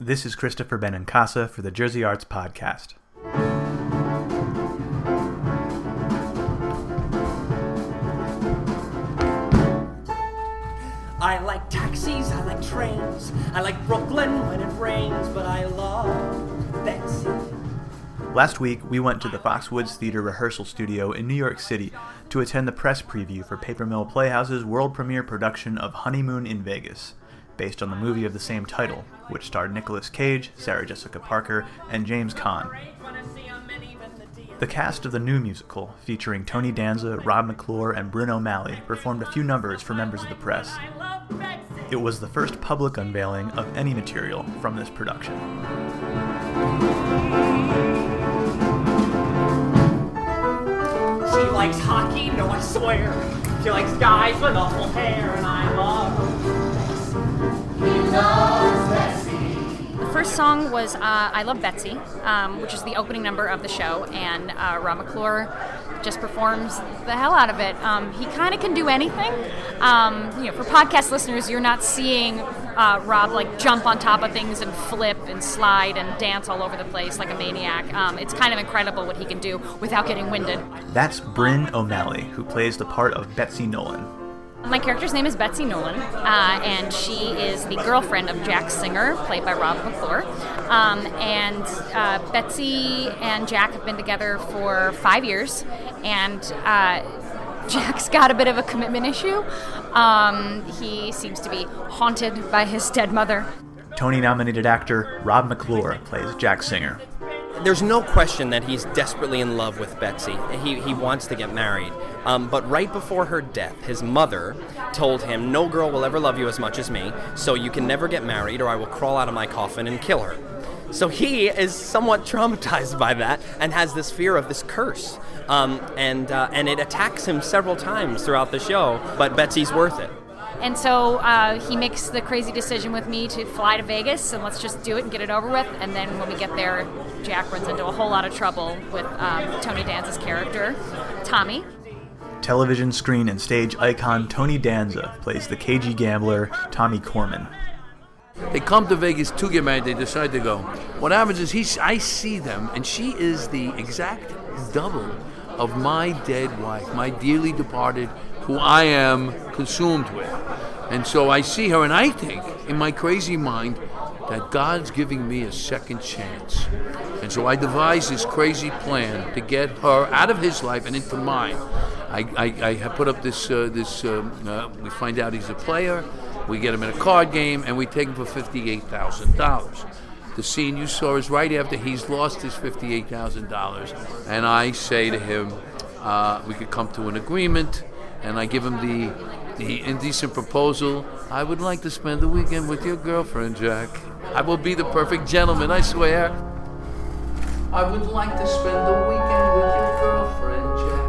This is Christopher Benincasa for the Jersey Arts Podcast. I like taxis, I like trains, I like Brooklyn when it rains, but I love Betsy. Last week, we went to the Foxwoods Theater rehearsal studio in New York City to attend the press preview for Paper Mill Playhouse's world premiere production of Honeymoon in Vegas, based on the movie of the same title, which starred Nicolas Cage, Sarah Jessica Parker, and James Caan. The cast of the new musical, featuring Tony Danza, Rob McClure, and Brynn O'Malley, performed a few numbers for members of the press. It was the first public unveiling of any material from this production. She likes hockey, no, I swear. She likes guys with awful hair, and I The first song was uh, I Love Betsy, um, which is the opening number of the show, and uh, Rob McClure just performs the hell out of it. Um, he kind of can do anything. Um, you know, for podcast listeners, you're not seeing uh, Rob like jump on top of things and flip and slide and dance all over the place like a maniac. Um, it's kind of incredible what he can do without getting winded. That's Brynn O'Malley, who plays the part of Betsy Nolan. My character's name is Betsy Nolan, uh, and she is the girlfriend of Jack Singer, played by Rob McClure. Um, and uh, Betsy and Jack have been together for five years, and uh, Jack's got a bit of a commitment issue. Um, he seems to be haunted by his dead mother. Tony nominated actor Rob McClure plays Jack Singer. There's no question that he's desperately in love with Betsy. He, he wants to get married. Um, but right before her death, his mother told him, No girl will ever love you as much as me, so you can never get married, or I will crawl out of my coffin and kill her. So he is somewhat traumatized by that and has this fear of this curse. Um, and, uh, and it attacks him several times throughout the show, but Betsy's worth it. And so uh, he makes the crazy decision with me to fly to Vegas and let's just do it and get it over with. And then when we get there, Jack runs into a whole lot of trouble with um, Tony Danza's character, Tommy. Television, screen, and stage icon Tony Danza plays the cagey gambler Tommy Korman. They come to Vegas to get married. They decide to go. What happens is he, I see them, and she is the exact double of my dead wife, my dearly departed, who I am consumed with. And so I see her, and I think, in my crazy mind, that God's giving me a second chance. And so I devise this crazy plan to get her out of his life and into mine. I, I, I put up this, uh, this um, uh, we find out he's a player, we get him in a card game, and we take him for $58,000. The scene you saw is right after he's lost his $58,000. And I say to him, uh, we could come to an agreement, and I give him the, the indecent proposal. I would like to spend the weekend with your girlfriend, Jack. I will be the perfect gentleman, I swear. I would like to spend the weekend with your girlfriend, Jack.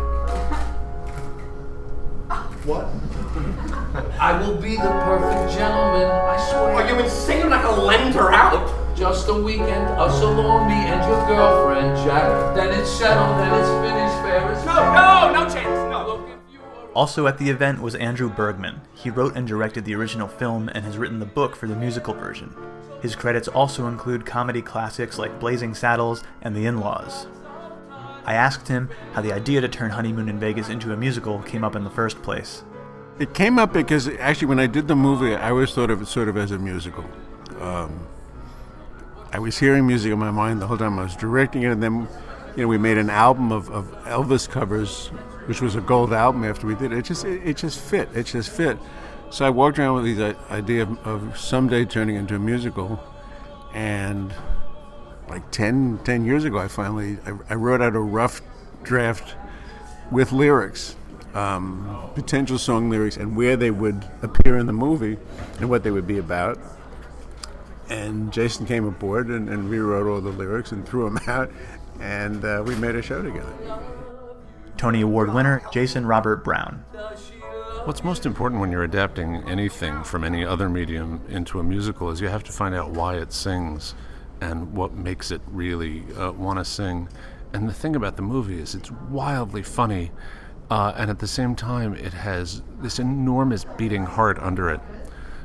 What? I will be the perfect gentleman, I swear. Are you insane? I'm not gonna lend her out. Just a weekend, us alone, me and your girlfriend, Jack. Then it's settled, then it's finished, fair as No, no, no chance. Also at the event was Andrew Bergman. He wrote and directed the original film and has written the book for the musical version. His credits also include comedy classics like Blazing Saddles and The In Laws. I asked him how the idea to turn Honeymoon in Vegas into a musical came up in the first place. It came up because actually, when I did the movie, I always thought of it sort of as a musical. Um, I was hearing music in my mind the whole time I was directing it, and then, you know, we made an album of, of Elvis covers, which was a gold album after we did it. It just it, it just fit. It just fit. So I walked around with the idea of, of someday turning into a musical, and like 10, 10 years ago, I finally I, I wrote out a rough draft with lyrics, um, potential song lyrics, and where they would appear in the movie and what they would be about. And Jason came aboard and, and rewrote all the lyrics and threw them out, and uh, we made a show together. Tony Award winner Jason Robert Brown. What's most important when you're adapting anything from any other medium into a musical is you have to find out why it sings and what makes it really uh, want to sing. And the thing about the movie is it's wildly funny, uh, and at the same time, it has this enormous beating heart under it.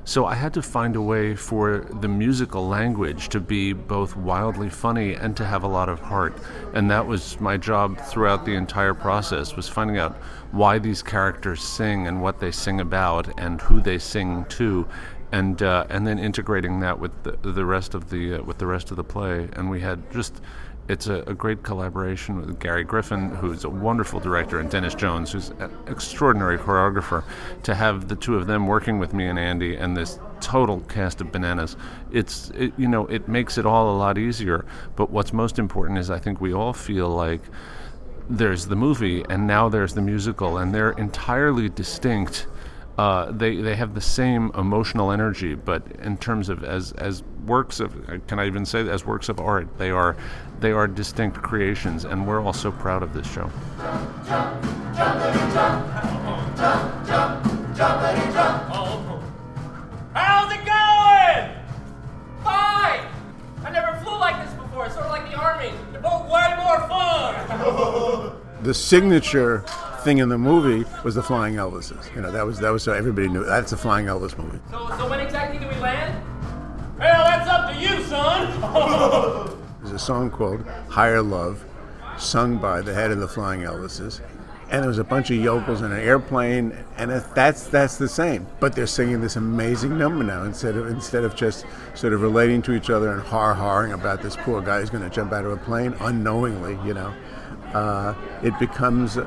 So I had to find a way for the musical language to be both wildly funny and to have a lot of heart. And that was my job throughout the entire process was finding out why these characters sing and what they sing about and who they sing to. And, uh, and then integrating that with the, the rest of the uh, with the rest of the play, and we had just it's a, a, great collaboration with Gary Griffin, who's a wonderful director, and Denis Jones, who's an extraordinary choreographer. To have the two of them working with me and Andy, and this total cast of bananas, it's it, you know it makes it all a lot easier. But what's most important is I think we all feel like there's the movie, and now there's the musical, and they're entirely distinct uh, they they have the same emotional energy, but in terms of as as works of can I even say as works of art, they are they are distinct creations, and we're all so proud of this show. How's it going? Fine. I never flew like this before. It's sort of like the army. They're both way more fun. the signature thing in the movie was the Flying Elvises. You know, that was that was so everybody knew that's a Flying Elvis movie. So, so when exactly do we land? Well, that's up to you, son. There's a song called "Higher Love," sung by the head of the Flying Elvises, and there was a bunch of yokels in an airplane, and that's that's the same. But they're singing this amazing number now instead of instead of just sort of relating to each other and har harring about this poor guy who's going to jump out of a plane unknowingly, you know. Uh, it becomes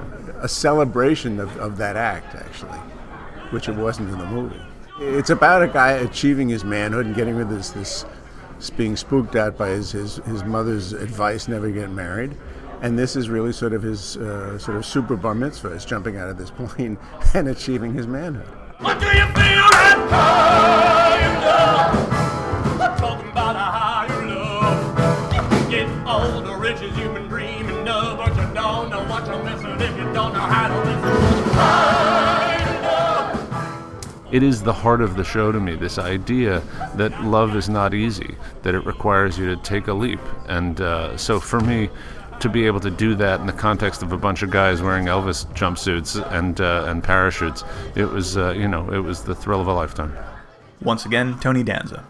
a celebration of, of that act, actually, which it wasn't in the movie. It's about a guy achieving his manhood and getting rid of this, this being spooked out by his, his, his mother's advice never get married. And this is really sort of his uh, sort of super bar mitzvah, is jumping out of this plane and achieving his manhood. What do you feel that higher it is the heart of the show to me this idea that love is not easy that it requires you to take a leap and uh, so for me to be able to do that in the context of a bunch of guys wearing Elvis jumpsuits and uh, and parachutes it was uh, you know it was the thrill of a lifetime Once again, Tony Danza.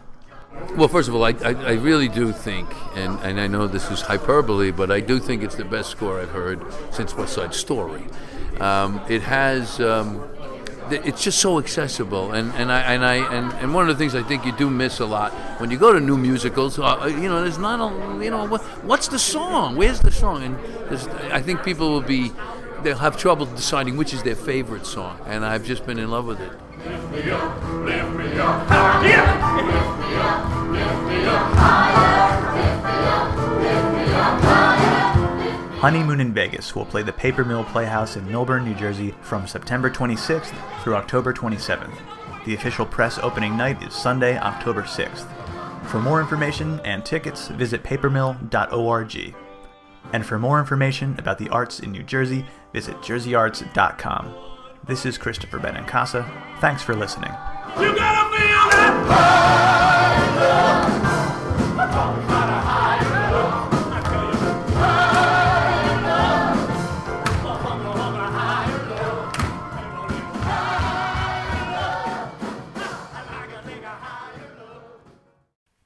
Well, first of all, I, I, I really do think, and, and I know this is hyperbole, but I do think it's the best score I've heard since West Side Story. Um, it has. Um, th- it's just so accessible, and, and I and I and, and one of the things I think you do miss a lot when you go to new musicals. Uh, you know, there's not a you know what, what's the song? Where's the song? And I think people will be they'll have trouble deciding which is their favorite song, and I've just been in love with it. Honeymoon in Vegas will play the Paper Mill Playhouse in Millburn, New Jersey from September 26th through October 27th. The official press opening night is Sunday, October 6th. For more information and tickets, visit papermill.org. And for more information about the arts in New Jersey, visit jerseyarts.com. This is Christopher Benincasa. Thanks for listening.